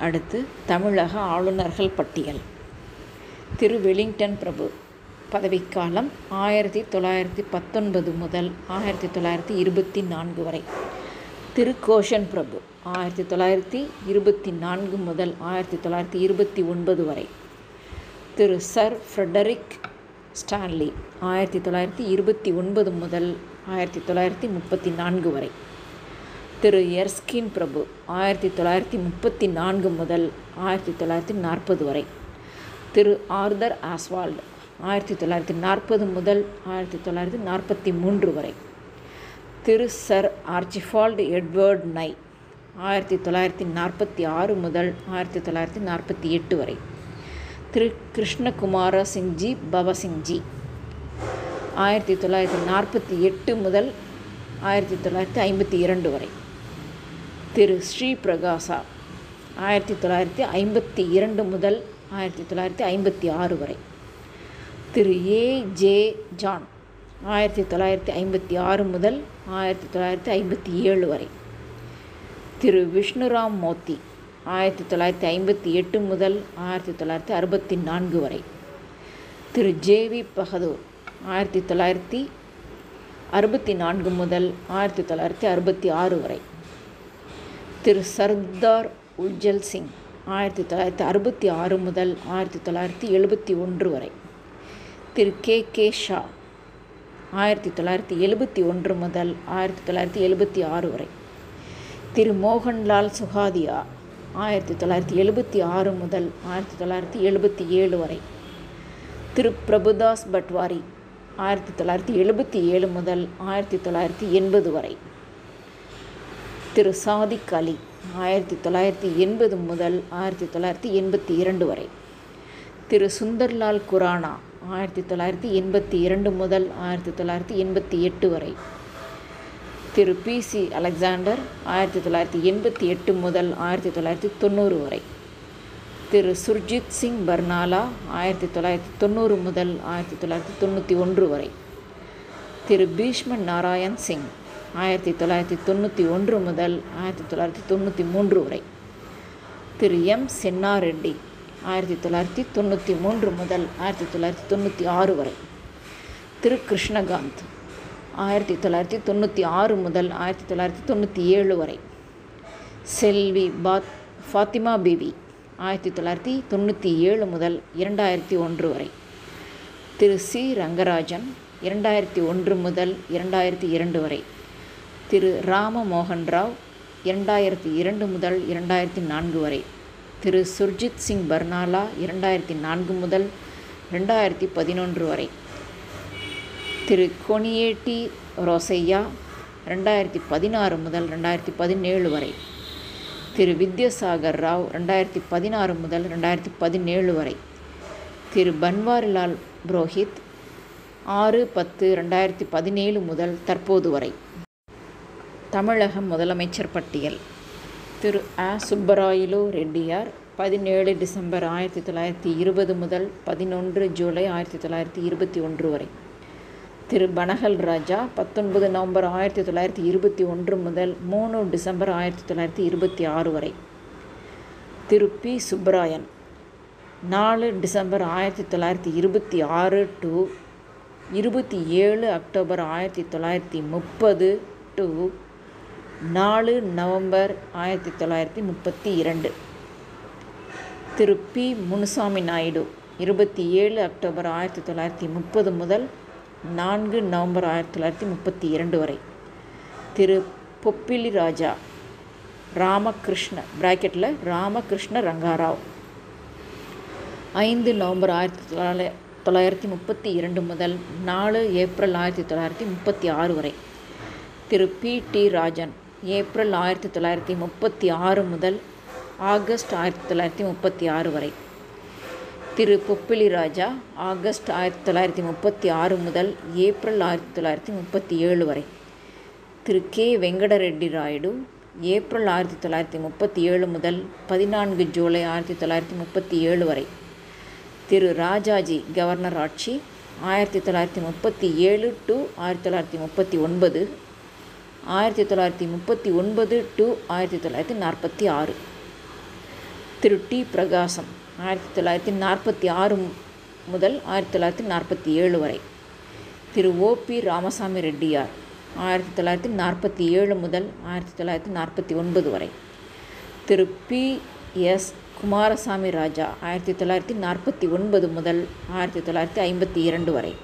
அடுத்து தமிழக ஆளுநர்கள் பட்டியல். திரு வெலிங்டன் பிரபு பதவிக்காலம் ஆயிரத்தி தொள்ளாயிரத்தி பத்தொன்பது முதல் ஆயிரத்தி தொள்ளாயிரத்தி இருபத்தி நான்கு வரை. திரு கோஷன் பிரபு ஆயிரத்தி தொள்ளாயிரத்தி இருபத்தி நான்கு முதல் ஆயிரத்தி தொள்ளாயிரத்தி இருபத்தி ஒன்பது வரை. திரு சர் ஃப்ரெடரிக் ஸ்டான்லி ஆயிரத்தி தொள்ளாயிரத்தி இருபத்தி ஒன்பது முதல் ஆயிரத்தி தொள்ளாயிரத்தி முப்பத்தி நான்கு வரை. திரு எர்ஸ்கின் பிரபு ஆயிரத்தி தொள்ளாயிரத்தி முப்பத்தி நான்கு முதல் ஆயிரத்தி தொள்ளாயிரத்தி நாற்பது வரை. திரு ஆர்தர் ஆஸ்வால்டு ஆயிரத்தி தொள்ளாயிரத்தி நாற்பது முதல் ஆயிரத்தி தொள்ளாயிரத்தி நாற்பத்தி மூன்று வரை. திரு சர் ஆர்ச்சிஃபால்டு எட்வர்ட் நை ஆயிரத்தி தொள்ளாயிரத்தி நாற்பத்தி ஆறு முதல் ஆயிரத்தி தொள்ளாயிரத்தி நாற்பத்தி எட்டு வரை. திரு கிருஷ்ணகுமார சிங்ஜி பவசிங்ஜி ஆயிரத்தி தொள்ளாயிரத்தி நாற்பத்தி எட்டு முதல் ஆயிரத்தி தொள்ளாயிரத்தி ஐம்பத்தி இரண்டு வரை. திரு ஸ்ரீ பிரகாசா ஆயிரத்தி தொள்ளாயிரத்தி ஐம்பத்தி இரண்டு முதல் ஆயிரத்தி தொள்ளாயிரத்தி ஐம்பத்தி ஆறு வரை. திரு ஏ ஜே ஜான் ஆயிரத்தி தொள்ளாயிரத்தி ஐம்பத்தி ஆறு முதல் ஆயிரத்தி தொள்ளாயிரத்தி ஐம்பத்தி ஏழு வரை. திரு விஷ்ணுராம் மோத்தி ஆயிரத்தி தொள்ளாயிரத்தி ஐம்பத்தி எட்டு முதல் ஆயிரத்தி தொள்ளாயிரத்தி அறுபத்தி நான்கு வரை. திரு ஜேவி பகதூர் ஆயிரத்தி தொள்ளாயிரத்தி அறுபத்தி நான்கு முதல் ஆயிரத்தி தொள்ளாயிரத்தி அறுபத்தி ஆறு வரை. திரு சர்தார் உஜ்ஜல் சிங் ஆயிரத்தி தொள்ளாயிரத்தி அறுபத்தி ஆறு முதல் ஆயிரத்தி தொள்ளாயிரத்தி எழுபத்தி ஒன்று வரை. திரு கே கே ஷா ஆயிரத்தி தொள்ளாயிரத்தி எழுபத்தி ஒன்று முதல் ஆயிரத்தி தொள்ளாயிரத்தி எழுபத்தி ஆறு வரை. திரு மோகன்லால் சுகாதியா ஆயிரத்தி தொள்ளாயிரத்தி எழுபத்தி ஆறு முதல் ஆயிரத்தி தொள்ளாயிரத்தி எழுபத்தி ஏழு வரை. திரு பிரபுதாஸ் பட்வாரி ஆயிரத்தி தொள்ளாயிரத்தி எழுபத்தி ஏழு முதல் ஆயிரத்தி தொள்ளாயிரத்தி எண்பது வரை. திரு சாதிக் அலி ஆயிரத்தி தொள்ளாயிரத்தி எண்பது முதல் ஆயிரத்தி தொள்ளாயிரத்தி எண்பத்தி இரண்டு வரை. திரு சுந்தர்லால் குரானா ஆயிரத்தி தொள்ளாயிரத்தி எண்பத்தி இரண்டு முதல் ஆயிரத்தி தொள்ளாயிரத்தி எண்பத்தி எட்டு வரை. திரு பி சி அலெக்சாண்டர் ஆயிரத்தி தொள்ளாயிரத்தி எண்பத்தி எட்டு முதல் ஆயிரத்தி தொள்ளாயிரத்தி தொண்ணூறு வரை. திரு சுர்ஜித் சிங் பர்னாலா ஆயிரத்தி தொள்ளாயிரத்தி தொண்ணூறு முதல் ஆயிரத்தி தொள்ளாயிரத்தி தொண்ணூற்றி ஒன்று வரை. திரு பீஷ்மன் நாராயண் சிங் ஆயிரத்தி தொள்ளாயிரத்தி தொண்ணூற்றி ஒன்று முதல் ஆயிரத்தி தொள்ளாயிரத்தி தொண்ணூற்றி மூன்று வரை. திரு எம். சென்னாரெட்டி ஆயிரத்தி தொள்ளாயிரத்தி தொண்ணூற்றி மூன்று முதல் ஆயிரத்தி தொள்ளாயிரத்தி தொண்ணூற்றி ஆறு வரை. திரு. கிருஷ்ணகாந்த் ஆயிரத்தி தொள்ளாயிரத்தி தொண்ணூற்றி ஆறு முதல் ஆயிரத்தி தொள்ளாயிரத்தி தொண்ணூற்றி ஏழு வரை. செல்வி பாத் ஃபாத்திமா பிபி ஆயிரத்தி தொள்ளாயிரத்தி தொண்ணூற்றி ஏழு முதல் இரண்டாயிரத்தி ஒன்று வரை. திரு. சி. ரங்கராஜன் இரண்டாயிரத்தி ஒன்று முதல் இரண்டாயிரத்தி இரண்டு வரை. திரு ராம மோகன் ராவ் இரண்டாயிரத்தி இரண்டு முதல் இரண்டாயிரத்தி நான்கு வரை. திரு சுர்ஜித் சிங் பர்னாலா இரண்டாயிரத்தி நான்கு முதல் ரெண்டாயிரத்தி பதினொன்று வரை. திரு கொனியேட்டி ரோசையா ரெண்டாயிரத்தி பதினாறு முதல் ரெண்டாயிரத்தி பதினேழு வரை. திரு வித்யாசாகர் ராவ் ரெண்டாயிரத்தி பதினாறு முதல் ரெண்டாயிரத்தி பதினேழு வரை. திரு பன்வாரிலால் புரோஹித் ஆறு பத்து ரெண்டாயிரத்தி பதினேழு முதல் தற்போது வரை. தமிழக முதலமைச்சர் பட்டியல். திரு. அ சுப்பராயலு ரெட்டியார் பதினேழு டிசம்பர் ஆயிரத்தி தொள்ளாயிரத்தி இருபது முதல் பதினொன்று ஜூலை ஆயிரத்தி தொள்ளாயிரத்தி இருபத்தி ஒன்று வரை. திரு. பனகல் ராஜா பத்தொன்பது நவம்பர் ஆயிரத்தி தொள்ளாயிரத்தி இருபத்தி ஒன்று முதல் மூணு டிசம்பர் ஆயிரத்தி தொள்ளாயிரத்தி இருபத்தி ஆறு வரை. திரு. பி. சுப்பராயன் நாலு டிசம்பர் ஆயிரத்தி தொள்ளாயிரத்தி இருபத்தி ஆறு டு இருபத்தி ஏழு அக்டோபர் ஆயிரத்தி தொள்ளாயிரத்தி முப்பது டு நாலு நவம்பர் ஆயிரத்தி தொள்ளாயிரத்தி முப்பத்தி இரண்டு. திரு. பி. முனுசாமி நாயுடு இருபத்தி ஏழு அக்டோபர் ஆயிரத்தி தொள்ளாயிரத்தி முப்பது முதல் நான்கு நவம்பர் ஆயிரத்தி தொள்ளாயிரத்தி முப்பத்தி இரண்டு வரை. திரு. பொப்பிலி ராஜா ராமகிருஷ்ண பிராக்கெட்டில் ராமகிருஷ்ண ரங்காராவ். ஐந்து நவம்பர் ஆயிரத்தி தொள்ளாயிர தொள்ளாயிரத்தி முப்பத்தி இரண்டு முதல் நாலு ஏப்ரல் ஆயிரத்தி தொள்ளாயிரத்தி முப்பத்தி ஆறு வரை. திரு. பி. டி. ராஜன் ஏப்ரல் ஆயிரத்தி தொள்ளாயிரத்தி முப்பத்தி ஆறு முதல் ஆகஸ்ட் ஆயிரத்தி தொள்ளாயிரத்தி முப்பத்தி ஆறு வரை. திரு பொப்பிலி ராஜா ஆகஸ்ட் ஆயிரத்தி தொள்ளாயிரத்தி முப்பத்தி ஆறு முதல் ஏப்ரல் ஆயிரத்தி தொள்ளாயிரத்தி முப்பத்தி ஏழு வரை. திரு கே வெங்கடரெட்டி ராயுடு ஏப்ரல் ஆயிரத்தி தொள்ளாயிரத்தி முப்பத்தி ஏழு முதல் பதினான்கு ஜூலை ஆயிரத்தி தொள்ளாயிரத்தி முப்பத்தி ஏழு வரை. திரு ராஜாஜி கவர்னர் ஆட்சி ஆயிரத்தி தொள்ளாயிரத்தி முப்பத்தி ஏழு டு ஆயிரத்தி தொள்ளாயிரத்தி முப்பத்தி ஒன்பது. ஆயிரத்தி தொள்ளாயிரத்தி முப்பத்தி ஒன்பது டு ஆயிரத்தி தொள்ளாயிரத்தி நாற்பத்தி ஆறு. திரு. டி. பிரகாசம் ஆயிரத்தி தொள்ளாயிரத்தி நாற்பத்தி ஆறு முதல் ஆயிரத்தி தொள்ளாயிரத்தி நாற்பத்தி ஏழு வரை. திரு. ஓ. பி. ராமசாமி ரெட்டியார் ஆயிரத்தி தொள்ளாயிரத்தி நாற்பத்தி ஏழு முதல் ஆயிரத்தி தொள்ளாயிரத்தி நாற்பத்தி ஒன்பது வரை. திரு. பி. எஸ். குமாரசாமி ராஜா ஆயிரத்தி தொள்ளாயிரத்தி நாற்பத்தி ஒன்பது முதல் ஆயிரத்தி தொள்ளாயிரத்தி ஐம்பத்தி இரண்டு வரை.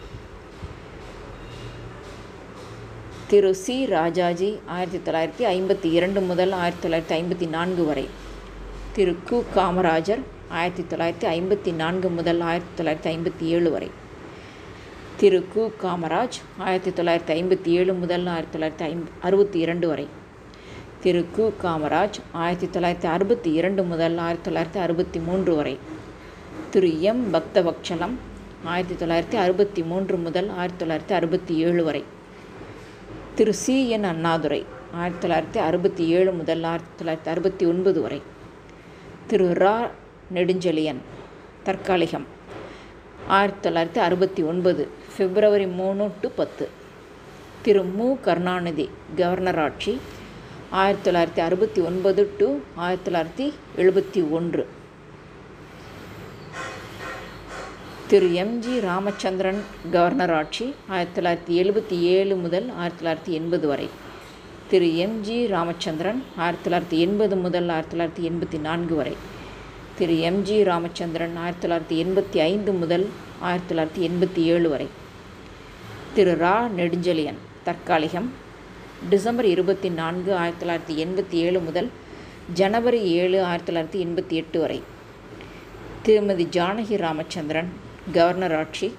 திரு சி ராஜாஜி ஆயிரத்தி தொள்ளாயிரத்தி ஐம்பத்தி இரண்டு முதல் ஆயிரத்தி தொள்ளாயிரத்தி ஐம்பத்தி நான்கு வரை திரு கு காமராஜர் ஆயிரத்தி தொள்ளாயிரத்தி ஐம்பத்தி நான்கு முதல் ஆயிரத்தி தொள்ளாயிரத்தி ஐம்பத்தி ஏழு வரை திரு கு காமராஜ் ஆயிரத்தி தொள்ளாயிரத்தி ஐம்பத்தி ஏழு முதல் ஆயிரத்தி தொள்ளாயிரத்தி ஐம்ப அறுபத்தி இரண்டு வரை திரு கு காமராஜ் ஆயிரத்தி தொள்ளாயிரத்தி அறுபத்தி இரண்டு முதல் ஆயிரத்தி தொள்ளாயிரத்தி அறுபத்தி மூன்று வரை திரு எம் பக்தவக்ஷலம் ஆயிரத்தி தொள்ளாயிரத்தி அறுபத்தி மூன்று முதல் ஆயிரத்தி தொள்ளாயிரத்தி அறுபத்தி ஏழு வரை திரு சி. என். அண்ணாதுரை ஆயிரத்தி தொள்ளாயிரத்தி அறுபத்தி ஏழு முதல் ஆயிரத்தி தொள்ளாயிரத்தி அறுபத்தி ஒன்பது வரை. திரு. ரா. நெடுஞ்செழியன் தற்காலிகம் ஆயிரத்தி தொள்ளாயிரத்தி அறுபத்தி ஒன்பது பிப்ரவரி மூணு டு பத்து. திரு. மு. கருணாநிதி கவர்னர் ஆட்சி ஆயிரத்தி தொள்ளாயிரத்தி அறுபத்தி ஒன்பது டு ஆயிரத்தி தொள்ளாயிரத்தி எழுபத்தி ஒன்று. திரு எம்ஜி ராமச்சந்திரன் கவர்னர் ஆட்சி ஆயிரத்தி தொள்ளாயிரத்தி எழுபத்தி ஏழு முதல் ஆயிரத்தி தொள்ளாயிரத்தி எண்பது வரை. திரு எம்ஜி ராமச்சந்திரன் ஆயிரத்தி தொள்ளாயிரத்தி எண்பது முதல் ஆயிரத்தி தொள்ளாயிரத்தி எண்பத்தி நான்கு வரை. திரு எம்ஜி ராமச்சந்திரன் ஆயிரத்தி தொள்ளாயிரத்தி எண்பத்தி ஐந்து முதல் ஆயிரத்தி தொள்ளாயிரத்தி எண்பத்தி ஏழு வரை. திரு ரா நெடுஞ்செழியன் தற்காலிகம் டிசம்பர் இருபத்தி நான்கு ஆயிரத்தி தொள்ளாயிரத்தி எண்பத்தி ஏழு முதல் ஜனவரி ஏழு ஆயிரத்தி தொள்ளாயிரத்தி எண்பத்தி எட்டு வரை. திருமதி ஜானகி ராமச்சந்திரன் கவர்னர் ஆட்சி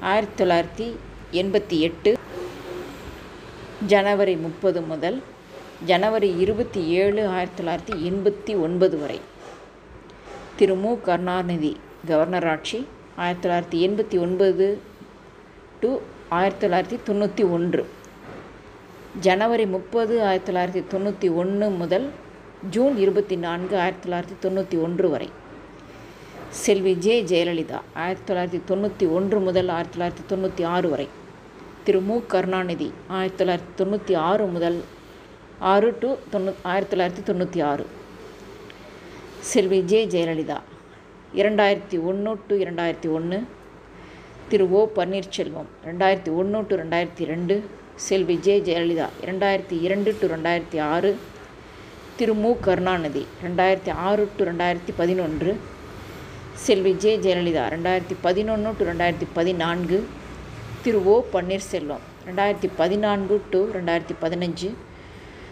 ஆயிரத்தி தொள்ளாயிரத்தி எண்பத்தி எட்டு ஜனவரி முப்பது முதல் ஜனவரி இருபத்தி ஏழு ஆயிரத்தி தொள்ளாயிரத்தி எண்பத்தி ஒன்பது வரை. திரு மு. கருணாநிதி கவர்னர் ஆட்சி ஆயிரத்தி தொள்ளாயிரத்தி எண்பத்தி ஒன்பது டு ஆயிரத்தி தொள்ளாயிரத்தி தொண்ணூற்றி ஒன்று. ஜனவரி முப்பது ஆயிரத்தி தொள்ளாயிரத்தி தொண்ணூற்றி ஒன்று முதல் ஜூன் இருபத்தி நான்கு ஆயிரத்தி தொள்ளாயிரத்தி தொண்ணூற்றி ஒன்று வரை. செல்வி ஜே ஜெயலலிதா ஆயிரத்தி தொள்ளாயிரத்தி தொண்ணூற்றி ஒன்று முதல் ஆயிரத்தி தொள்ளாயிரத்தி தொண்ணூற்றி ஆறு வரை. திரு. மு. கருணாநிதி ஆயிரத்தி தொள்ளாயிரத்தி தொண்ணூற்றி ஆறு முதல் ஆறு டு தொண்ணூ ஆயிரத்தி தொள்ளாயிரத்தி தொண்ணூற்றி ஆறு. செல்வி ஜே ஜெயலலிதா இரண்டாயிரத்தி ஒன்று டு இரண்டாயிரத்தி ஒன்று திரு. ஓ. பன்னீர்செல்வம் ரெண்டாயிரத்தி ஒன்று டு ரெண்டாயிரத்தி ரெண்டு. செல்வி ஜே ஜெயலலிதா இரண்டாயிரத்தி இரண்டு டு ரெண்டாயிரத்தி ஆறு. திரு. மு. கருணாநிதி ரெண்டாயிரத்தி ஆறு டு ரெண்டாயிரத்தி பதினொன்று. செல்வி ஜே ஜெயலலிதா ரெண்டாயிரத்தி பதினொன்று டு ரெண்டாயிரத்தி பதினான்கு திரு ஓ பன்னீர்செல்வம் ரெண்டாயிரத்தி பதினான்கு டு ரெண்டாயிரத்தி பதினஞ்சு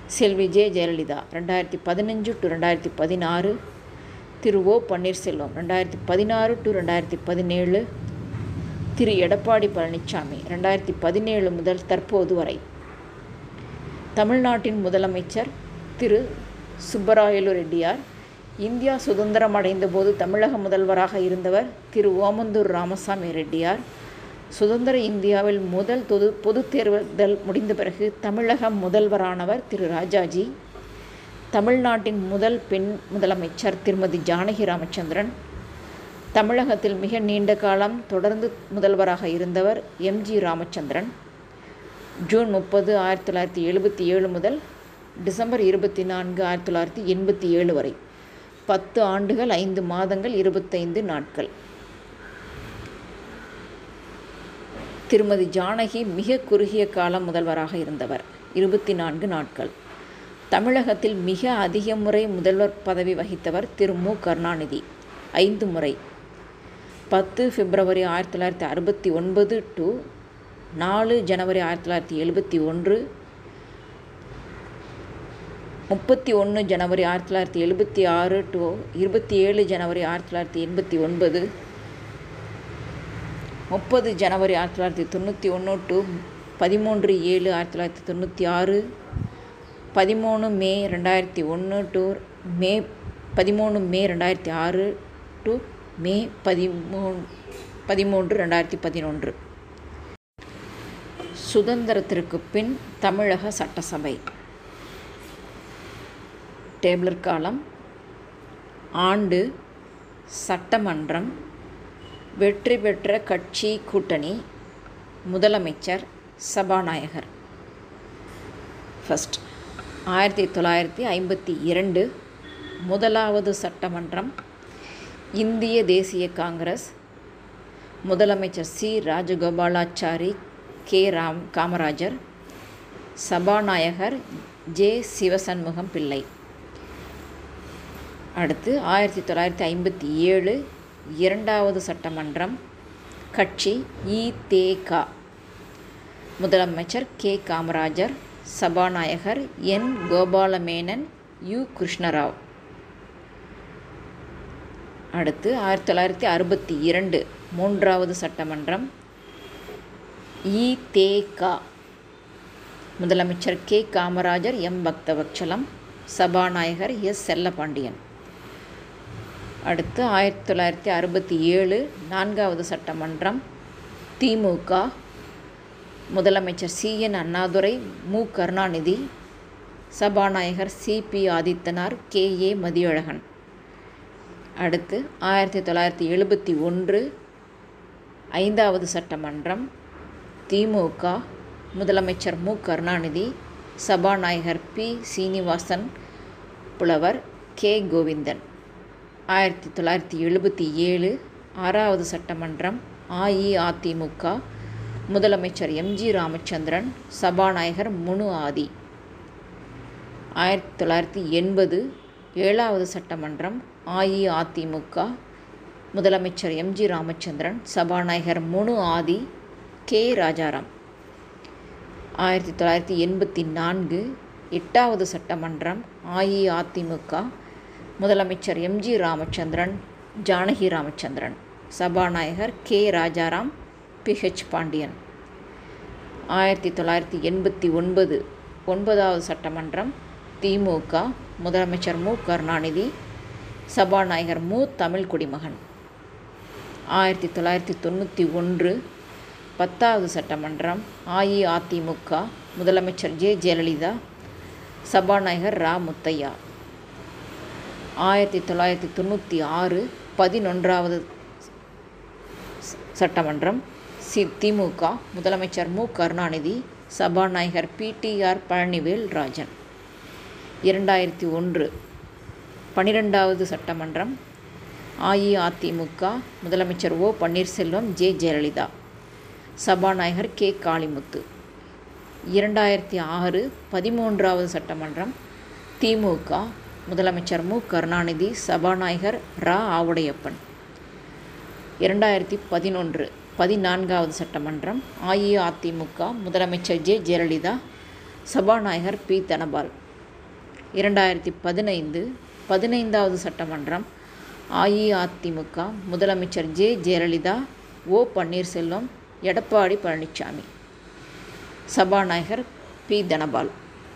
செல்வி ஜே ஜெயலலிதா ரெண்டாயிரத்தி பதினஞ்சு டு ரெண்டாயிரத்தி பதினாறு திரு ஓ பன்னீர்செல்வம் ரெண்டாயிரத்தி பதினாறு டு ரெண்டாயிரத்தி பதினேழு திரு எடப்பாடி பழனிசாமி ரெண்டாயிரத்தி பதினேழு முதல் தற்போது வரை. தமிழ்நாட்டின் முதலமைச்சர் திரு சுப்பராயலு ரெட்டியார் இந்தியா சுதந்திரம் அடைந்தபோது தமிழக முதல்வராக இருந்தவர் திரு ஓமந்தூர் ராமசாமி ரெட்டியார். சுதந்திர இந்தியாவில் முதல் பொது தேர்தல் முடிந்த பிறகு தமிழக முதல்வரானவர் திரு ராஜாஜி. தமிழ்நாட்டின் முதல் பெண் முதலமைச்சர் திருமதி ஜானகி ராமச்சந்திரன். தமிழகத்தில் மிக நீண்ட காலம் தொடர்ந்து முதல்வராக இருந்தவர் எம்ஜி ராமச்சந்திரன். ஜூன் முப்பது ஆயிரத்தி தொள்ளாயிரத்தி எழுபத்தி ஏழு முதல் டிசம்பர் இருபத்தி நான்கு ஆயிரத்தி தொள்ளாயிரத்தி எண்பத்தி ஏழு வரை. பத்து ஆண்டுகள் ஐந்து மாதங்கள் இருபத்தைந்து நாட்கள். திருமதி ஜானகி மிக குறுகிய காலம் முதல்வராக இருந்தவர். இருபத்தி நான்கு நாட்கள். தமிழகத்தில் மிக அதிக முறை முதல்வர் பதவி வகித்தவர் திரு. மு. கருணாநிதி. ஐந்து முறை. பத்து பிப்ரவரி ஆயிரத்தி தொள்ளாயிரத்தி அறுபத்தி ஒன்பது டு நாலு ஜனவரி ஆயிரத்தி தொள்ளாயிரத்தி எழுபத்தி ஒன்று முப்பத்தி ஒன்று ஜனவரி ஆயிரத்தி தொள்ளாயிரத்தி எழுபத்தி ஆறு டு இருபத்தி ஏழு ஜனவரி ஆயிரத்தி தொள்ளாயிரத்தி எண்பத்தி ஒன்பது. முப்பது ஜனவரி ஆயிரத்தி தொள்ளாயிரத்தி தொண்ணூற்றி ஒன்று டு பதிமூன்று ஏழு ஆயிரத்தி தொள்ளாயிரத்தி தொண்ணூற்றி ஆறு. பதிமூணு மே ரெண்டாயிரத்தி ஒன்று டு மே பதிமூணு மே ரெண்டாயிரத்தி ஆறு டு மே பதிமூணு பதிமூன்று ரெண்டாயிரத்தி பதினொன்று. சுதந்திரத்திற்கு பின் தமிழக சட்டசபை. டேபிளர் காலம் ஆண்டு சட்டமன்றம் வெற்றி பெற்ற கட்சி கூட்டணி முதலமைச்சர் சபாநாயகர். ஃபஸ்ட் ஆயிரத்தி தொள்ளாயிரத்தி ஐம்பத்தி இரண்டு முதலாவது சட்டமன்றம் இந்திய தேசிய காங்கிரஸ் முதலமைச்சர் சி. ராஜகோபாலாச்சாரி கே. ராம் காமராஜர் சபாநாயகர் ஜே. சிவசண்முகம் பிள்ளை அடுத்து ஆயிரத்தி தொள்ளாயிரத்தி ஐம்பத்தி ஏழு இரண்டாவது சட்டமன்றம் கட்சி இதேகா முதலமைச்சர் கே காமராஜர் சபாநாயகர் என் கோபாலமேனன் யு கிருஷ்ணராவ். அடுத்து ஆயிரத்தி தொள்ளாயிரத்தி அறுபத்தி இரண்டு மூன்றாவது சட்டமன்றம் இதேகா முதலமைச்சர் கே காமராஜர் எம் பக்தவச்சலம் சபாநாயகர் எஸ் செல்லபாண்டியன் அடுத்து ஆயிரத்தி தொள்ளாயிரத்தி அறுபத்தி ஏழு நான்காவது சட்டமன்றம் திமுக. முதலமைச்சர் சி. என். அண்ணாதுரை மு. கருணாநிதி சபாநாயகர் C. P. Adithanar K. A. Mathiyazhagan. அடுத்து ஆயிரத்தி தொள்ளாயிரத்தி எழுபத்தி ஒன்று ஐந்தாவது சட்டமன்றம் திமுக. முதலமைச்சர் மு. கருணாநிதி சபாநாயகர் பி. சீனிவாசன் புலவர் கே. கோவிந்தன். ஆயிரத்தி தொள்ளாயிரத்தி எழுபத்தி ஏழு ஆறாவது சட்டமன்றம் அஇஅதிமுக. முதலமைச்சர் எம்ஜி ராமச்சந்திரன் சபாநாயகர் முனு ஆதி. ஆயிரத்தி தொள்ளாயிரத்தி எண்பது ஏழாவது சட்டமன்றம் அஇஅதிமுக. முதலமைச்சர் எம்ஜி ராமச்சந்திரன் சபாநாயகர் முனு ஆதி கே ராஜாராம். ஆயிரத்தி தொள்ளாயிரத்தி எண்பத்தி நான்கு எட்டாவது சட்டமன்றம் அஇஅதிமுக. முதலமைச்சர் எம்ஜி ராமச்சந்திரன் ஜானகி ராமச்சந்திரன் சபாநாயகர் கே ராஜாராம் பிஹெச் பாண்டியன். ஆயிரத்தி தொள்ளாயிரத்தி எண்பத்தி ஒன்பது ஒன்பதாவது சட்டமன்றம் திமுக முதலமைச்சர் மு. கருணாநிதி சபாநாயகர் மு. தமிழ் குடிமகன் ஆயிரத்தி தொள்ளாயிரத்தி தொண்ணூற்றி ஒன்று பத்தாவது சட்டமன்றம் அஇஅதிமுக முதலமைச்சர் ஜே. ஜெயலலிதா சபாநாயகர் ரா. முத்தையா. ஆயிரத்தி தொள்ளாயிரத்தி தொண்ணூற்றி ஆறு பதினொன்றாவது சட்டமன்றம் சி திமுக முதலமைச்சர் மு. கருணாநிதி சபாநாயகர் பிடிஆர் பழனிவேல் ராஜன். இரண்டாயிரத்தி ஒன்று பன்னிரெண்டாவது சட்டமன்றம் அஇஅதிமுக. முதலமைச்சர் ஓ. பன்னீர்செல்வம் ஜெ. ஜெயலலிதா. சபாநாயகர் கே. காளிமுத்து. இரண்டாயிரத்தி ஆறு பதிமூன்றாவது சட்டமன்றம் திமுக முதலமைச்சர் மு. கருணாநிதி சபாநாயகர் ரா. ஆவுடையப்பன். இரண்டாயிரத்தி பதினொன்று பதினான்காவது சட்டமன்றம் அஇஅதிமுக முதலமைச்சர் ஜெ. ஜெயலலிதா சபாநாயகர் பி. தனபால். இரண்டாயிரத்தி பதினைந்து பதினைந்தாவது சட்டமன்றம் அஇஅதிமுக முதலமைச்சர் ஜெ. ஜெயலலிதா ஓ. பன்னீர்செல்வம் எடப்பாடி பழனிசாமி சபாநாயகர் பி. தனபால்.